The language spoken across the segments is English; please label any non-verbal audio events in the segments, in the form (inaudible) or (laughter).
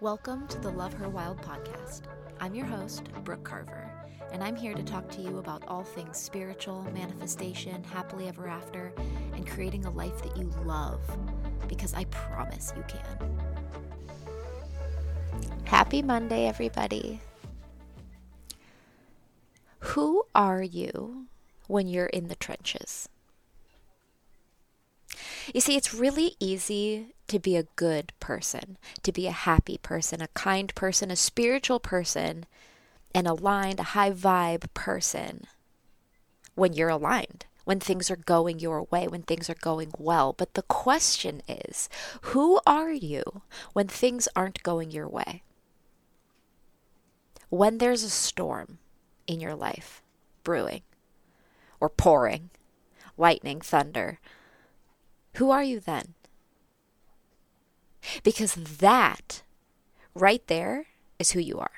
Welcome to the Love Her Wild podcast. I'm your host, Brooke Carver, and I'm here to talk to you about all things spiritual, manifestation, happily ever after, and creating a life that you love because I promise you can. Happy Monday, everybody. Who are you when you're in the trenches? You see, it's really easy to be a good person, to be a happy person, a kind person, a spiritual person, an aligned, a high vibe person when you're aligned, when things are going your way, when things are going well. But the question is who are you when things aren't going your way? When there's a storm in your life brewing or pouring, lightning, thunder, who are you then? Because that right there is who you are.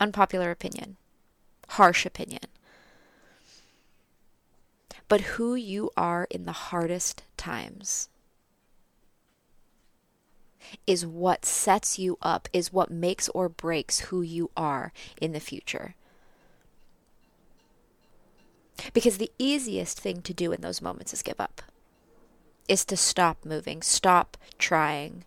Unpopular opinion, harsh opinion. But who you are in the hardest times is what sets you up, is what makes or breaks who you are in the future. Because the easiest thing to do in those moments is give up is to stop moving, stop trying,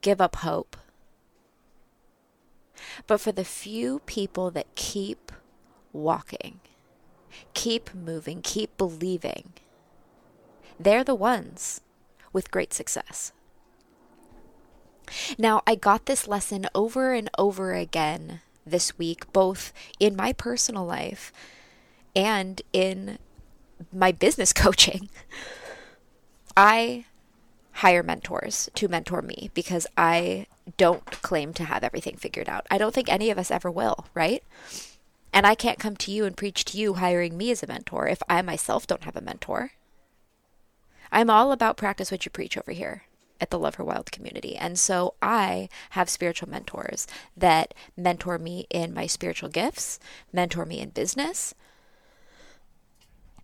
give up hope. But for the few people that keep walking, keep moving, keep believing, they're the ones with great success. Now, I got this lesson over and over again this week, both in my personal life and in my business (laughs) coaching. I hire mentors to mentor me because I don't claim to have everything figured out. I don't think any of us ever will, right? And I can't come to you and preach to you hiring me as a mentor if I myself don't have a mentor. I'm all about practice what you preach over here at the Love Her Wild community. And so I have spiritual mentors that mentor me in my spiritual gifts, mentor me in business.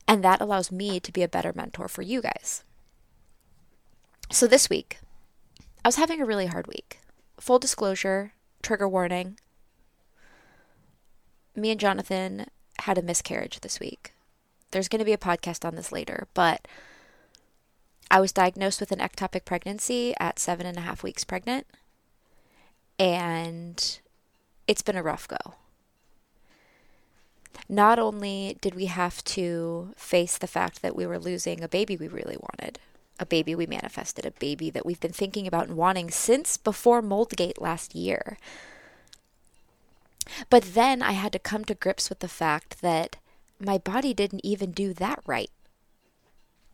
And that allows me to be a better mentor for you guys. So this week, I was having a really hard week. Full disclosure, trigger warning. Me and Jonathan had a miscarriage this week. There's going to be a podcast on this later, but I was diagnosed with an ectopic pregnancy at seven and a half weeks pregnant, and it's been a rough go. Not only did we have to face the fact that we were losing a baby we really wanted, a baby we manifested, a baby that we've been thinking about and wanting since before Moldgate last year. But then I had to come to grips with the fact that my body didn't even do that right.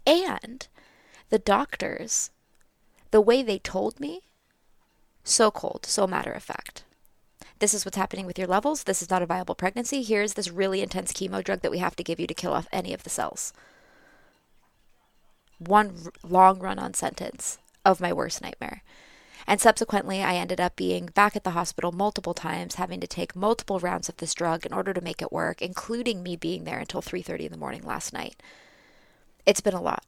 And the doctors, the way they told me, so cold, so matter of fact. This is what's happening with your levels. This is not a viable pregnancy. Here's this really intense chemo drug that we have to give you to kill off any of the cells one long run on sentence of my worst nightmare. And subsequently, I ended up being back at the hospital multiple times, having to take multiple rounds of this drug in order to make it work, including me being there until 3:30 in the morning last night. It's been a lot.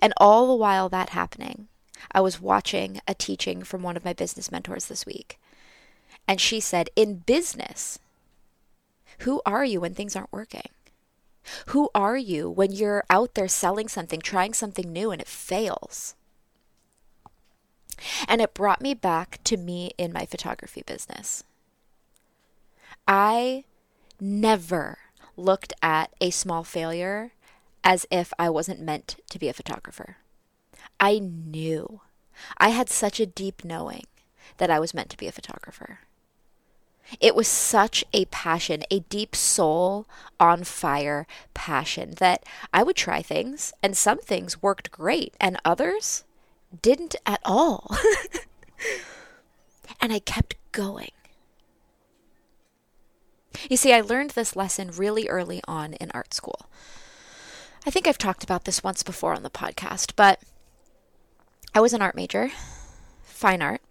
And all the while that happening, I was watching a teaching from one of my business mentors this week. And she said, "In business, who are you when things aren't working?" Who are you when you're out there selling something, trying something new, and it fails? And it brought me back to me in my photography business. I never looked at a small failure as if I wasn't meant to be a photographer. I knew. I had such a deep knowing that I was meant to be a photographer. It was such a passion, a deep soul on fire passion that I would try things, and some things worked great, and others didn't at all. (laughs) and I kept going. You see, I learned this lesson really early on in art school. I think I've talked about this once before on the podcast, but I was an art major, fine art,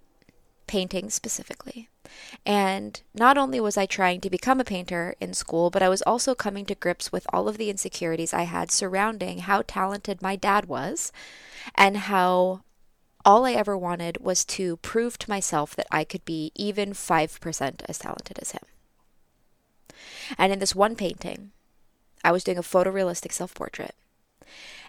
painting specifically. And not only was I trying to become a painter in school, but I was also coming to grips with all of the insecurities I had surrounding how talented my dad was and how all I ever wanted was to prove to myself that I could be even 5% as talented as him. And in this one painting, I was doing a photorealistic self portrait.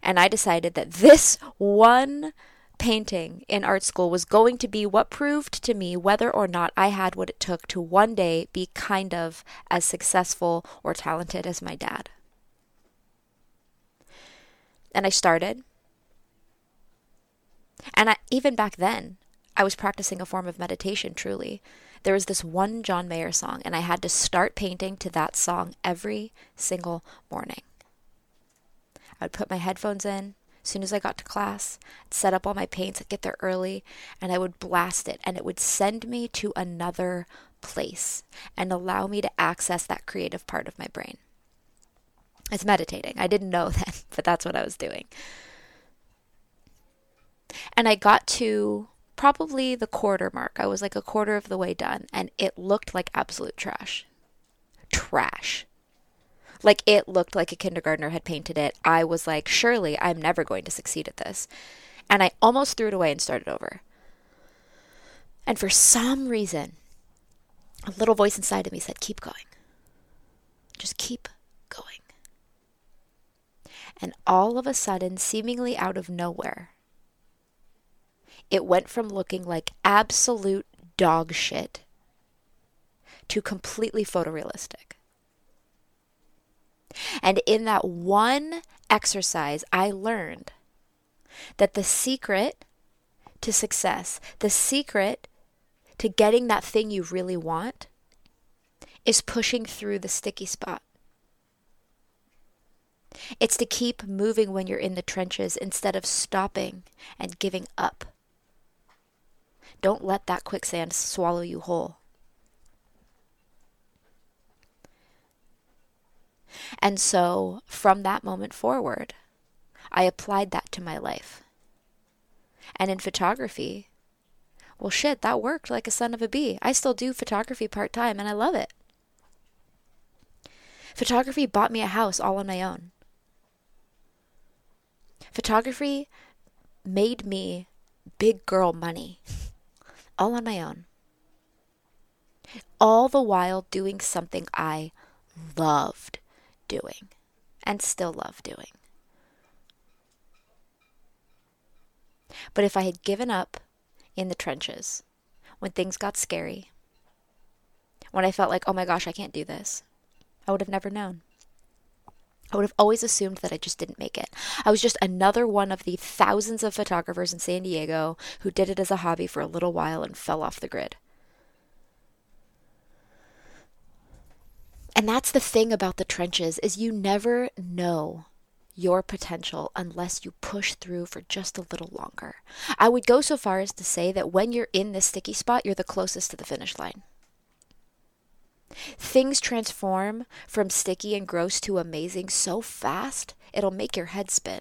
And I decided that this one painting in art school was going to be what proved to me whether or not I had what it took to one day be kind of as successful or talented as my dad. And I started. And I, even back then, I was practicing a form of meditation, truly. There was this one John Mayer song, and I had to start painting to that song every single morning. I would put my headphones in, as soon as I got to class, I'd set up all my paints, I'd get there early, and I would blast it, and it would send me to another place and allow me to access that creative part of my brain. It's meditating. I didn't know (laughs) then, but that's what I was doing. And I got to probably the quarter mark. I was like a quarter of the way done, and it looked like absolute trash. Trash. Like it looked like a kindergartner had painted it. I was like, surely I'm never going to succeed at this. And I almost threw it away and started over. And for some reason, a little voice inside of me said, keep going. Just keep going. And all of a sudden, seemingly out of nowhere, it went from looking like absolute dog shit to completely photorealistic. And in that one exercise, I learned that the secret to success, the secret to getting that thing you really want, is pushing through the sticky spot. It's to keep moving when you're in the trenches instead of stopping and giving up. Don't let that quicksand swallow you whole. And so from that moment forward, I applied that to my life. And in photography, well, shit, that worked like a son of a bee. I still do photography part time and I love it. Photography bought me a house all on my own. Photography made me big girl money (laughs) all on my own. All the while doing something I loved doing and still love doing. But if I had given up in the trenches when things got scary, when I felt like, oh my gosh, I can't do this, I would have never known. I would have always assumed that I just didn't make it. I was just another one of the thousands of photographers in San Diego who did it as a hobby for a little while and fell off the grid. And that's the thing about the trenches is you never know your potential unless you push through for just a little longer. I would go so far as to say that when you're in this sticky spot, you're the closest to the finish line. Things transform from sticky and gross to amazing so fast, it'll make your head spin.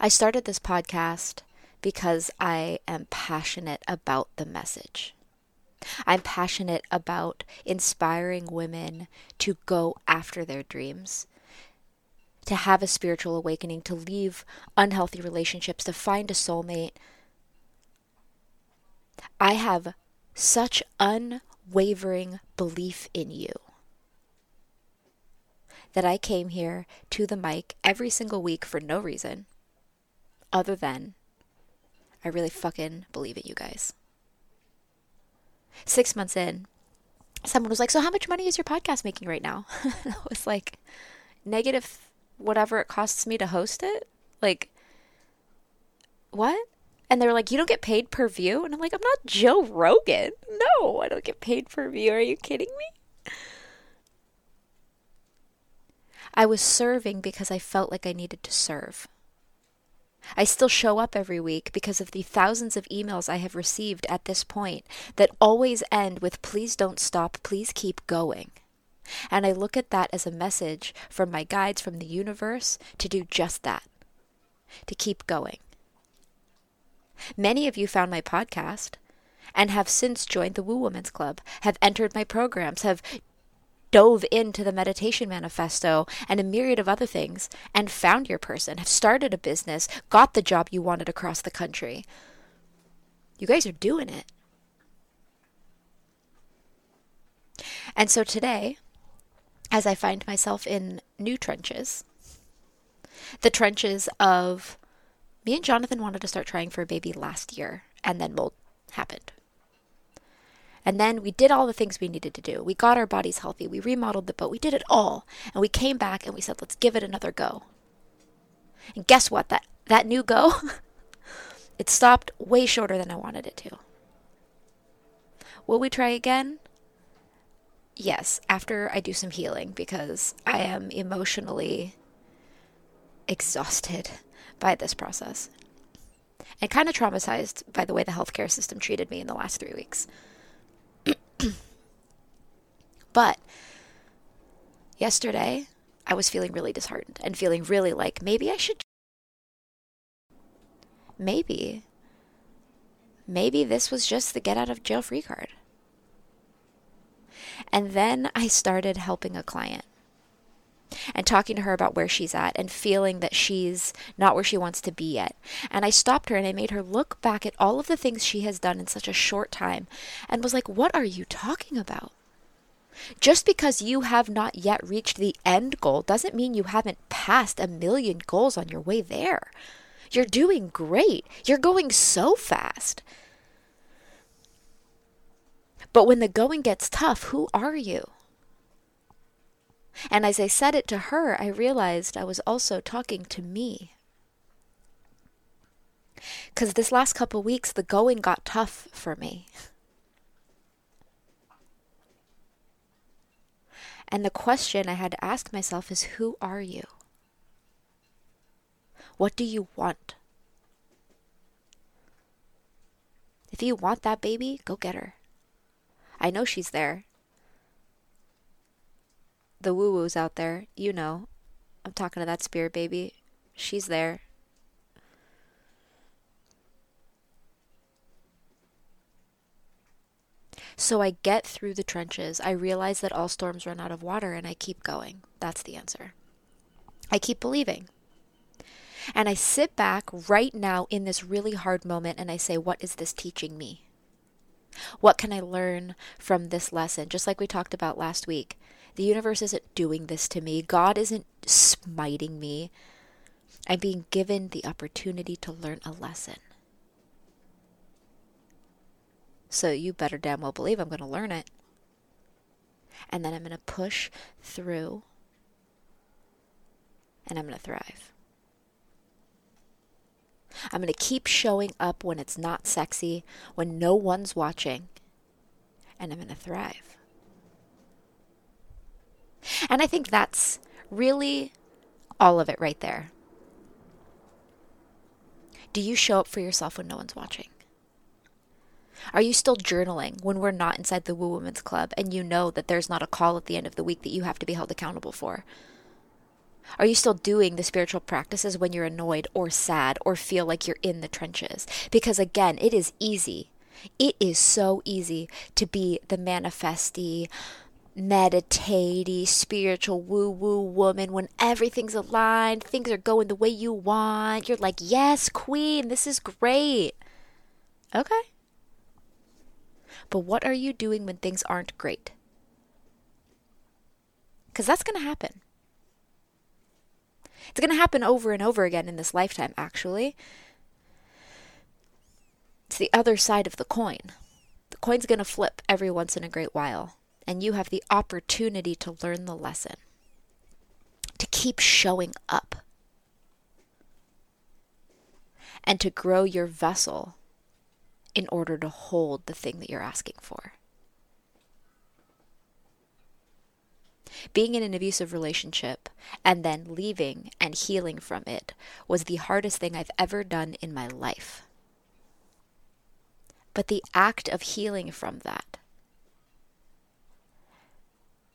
I started this podcast because I am passionate about the message. I'm passionate about inspiring women to go after their dreams, to have a spiritual awakening, to leave unhealthy relationships, to find a soulmate. I have such unwavering belief in you that I came here to the mic every single week for no reason other than I really fucking believe in you guys six months in, someone was like, So, how much money is your podcast making right now? (laughs) I was like, Negative whatever it costs me to host it? Like, what? And they were like, You don't get paid per view? And I'm like, I'm not Joe Rogan. No, I don't get paid per view. Are you kidding me? I was serving because I felt like I needed to serve. I still show up every week because of the thousands of emails I have received at this point that always end with please don't stop, please keep going. And I look at that as a message from my guides from the universe to do just that, to keep going. Many of you found my podcast and have since joined the Woo Women's Club, have entered my programs, have dove into the meditation manifesto and a myriad of other things and found your person, have started a business, got the job you wanted across the country. You guys are doing it. And so today, as I find myself in new trenches, the trenches of me and Jonathan wanted to start trying for a baby last year, and then mold happened. And then we did all the things we needed to do. We got our bodies healthy. We remodeled the boat. We did it all. And we came back and we said, let's give it another go. And guess what? That, that new go, (laughs) it stopped way shorter than I wanted it to. Will we try again? Yes, after I do some healing because I am emotionally exhausted (laughs) by this process and kind of traumatized by the way the healthcare system treated me in the last three weeks. But yesterday, I was feeling really disheartened and feeling really like maybe I should. Maybe. Maybe this was just the get out of jail free card. And then I started helping a client and talking to her about where she's at and feeling that she's not where she wants to be yet. And I stopped her and I made her look back at all of the things she has done in such a short time and was like, What are you talking about? Just because you have not yet reached the end goal doesn't mean you haven't passed a million goals on your way there. You're doing great. You're going so fast. But when the going gets tough, who are you? And as I said it to her, I realized I was also talking to me. Because this last couple weeks, the going got tough for me. And the question I had to ask myself is Who are you? What do you want? If you want that baby, go get her. I know she's there the woo woos out there, you know, I'm talking to that spirit baby. She's there. So I get through the trenches. I realize that all storms run out of water and I keep going. That's the answer. I keep believing. And I sit back right now in this really hard moment and I say, What is this teaching me? What can I learn from this lesson? Just like we talked about last week. The universe isn't doing this to me. God isn't smiting me. I'm being given the opportunity to learn a lesson. So you better damn well believe I'm going to learn it. And then I'm going to push through and I'm going to thrive. I'm going to keep showing up when it's not sexy, when no one's watching, and I'm going to thrive. And I think that's really all of it right there. Do you show up for yourself when no one's watching? Are you still journaling when we're not inside the Woo Women's Club and you know that there's not a call at the end of the week that you have to be held accountable for? Are you still doing the spiritual practices when you're annoyed or sad or feel like you're in the trenches? Because again, it is easy. It is so easy to be the manifestee, meditatey, spiritual woo woo woman when everything's aligned, things are going the way you want. You're like, yes, queen, this is great. Okay. But what are you doing when things aren't great? Because that's going to happen. It's going to happen over and over again in this lifetime, actually. It's the other side of the coin. The coin's going to flip every once in a great while and you have the opportunity to learn the lesson, to keep showing up, and to grow your vessel in order to hold the thing that you're asking for. Being in an abusive relationship and then leaving and healing from it was the hardest thing I've ever done in my life. But the act of healing from that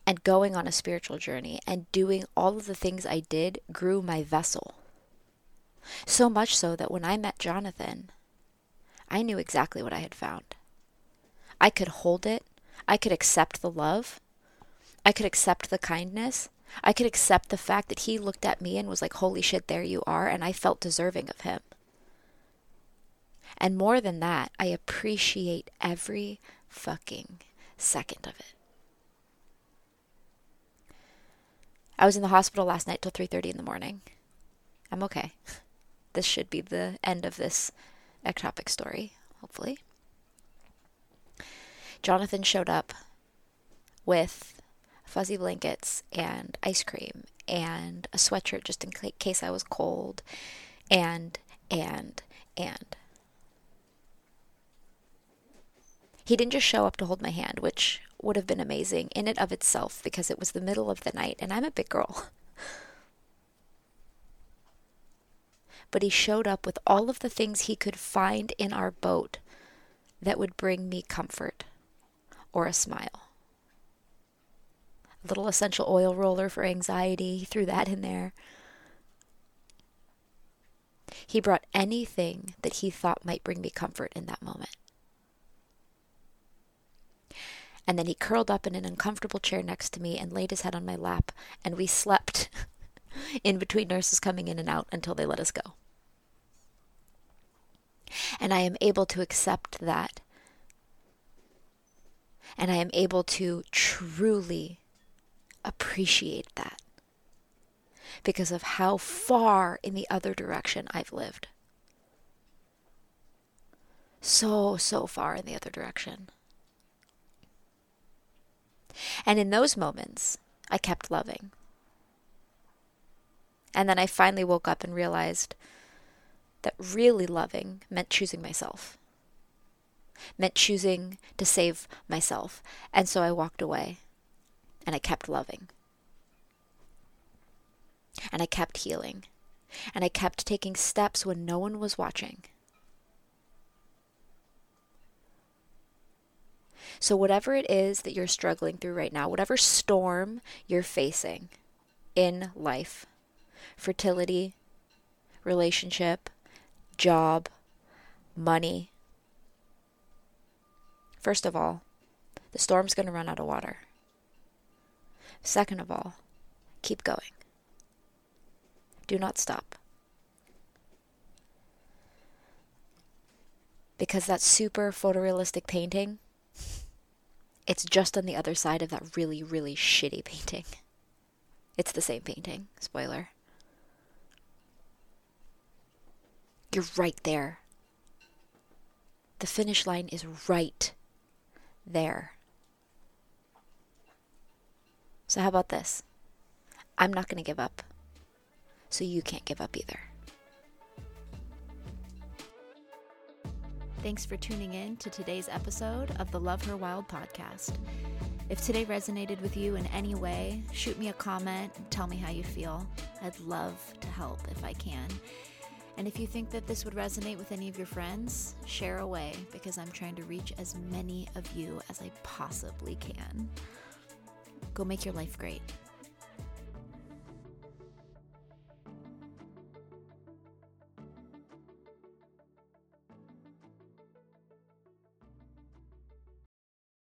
and going on a spiritual journey and doing all of the things I did grew my vessel. So much so that when I met Jonathan, I knew exactly what I had found. I could hold it, I could accept the love, I could accept the kindness. I could accept the fact that he looked at me and was like, holy shit, there you are. And I felt deserving of him. And more than that, I appreciate every fucking second of it. I was in the hospital last night till 3:30 in the morning. I'm okay. (laughs) This should be the end of this ectopic story, hopefully. Jonathan showed up with fuzzy blankets and ice cream and a sweatshirt just in case I was cold and and and he didn't just show up to hold my hand, which would have been amazing in and of itself because it was the middle of the night and I'm a big girl. (laughs) but he showed up with all of the things he could find in our boat that would bring me comfort or a smile. A little essential oil roller for anxiety, he threw that in there. He brought anything that he thought might bring me comfort in that moment. And then he curled up in an uncomfortable chair next to me and laid his head on my lap, and we slept (laughs) in between nurses coming in and out until they let us go. And I am able to accept that. And I am able to truly appreciate that because of how far in the other direction I've lived. So, so far in the other direction. And in those moments, I kept loving. And then I finally woke up and realized that really loving meant choosing myself, meant choosing to save myself. And so I walked away and I kept loving. And I kept healing. And I kept taking steps when no one was watching. So, whatever it is that you're struggling through right now, whatever storm you're facing in life fertility, relationship, job, money first of all, the storm's going to run out of water. Second of all, keep going. Do not stop. Because that super photorealistic painting, it's just on the other side of that really, really shitty painting. It's the same painting, spoiler. You're right there. The finish line is right there. So, how about this? I'm not going to give up, so you can't give up either. Thanks for tuning in to today's episode of the Love Her Wild podcast. If today resonated with you in any way, shoot me a comment and tell me how you feel. I'd love to help if I can. And if you think that this would resonate with any of your friends, share away because I'm trying to reach as many of you as I possibly can. Go make your life great.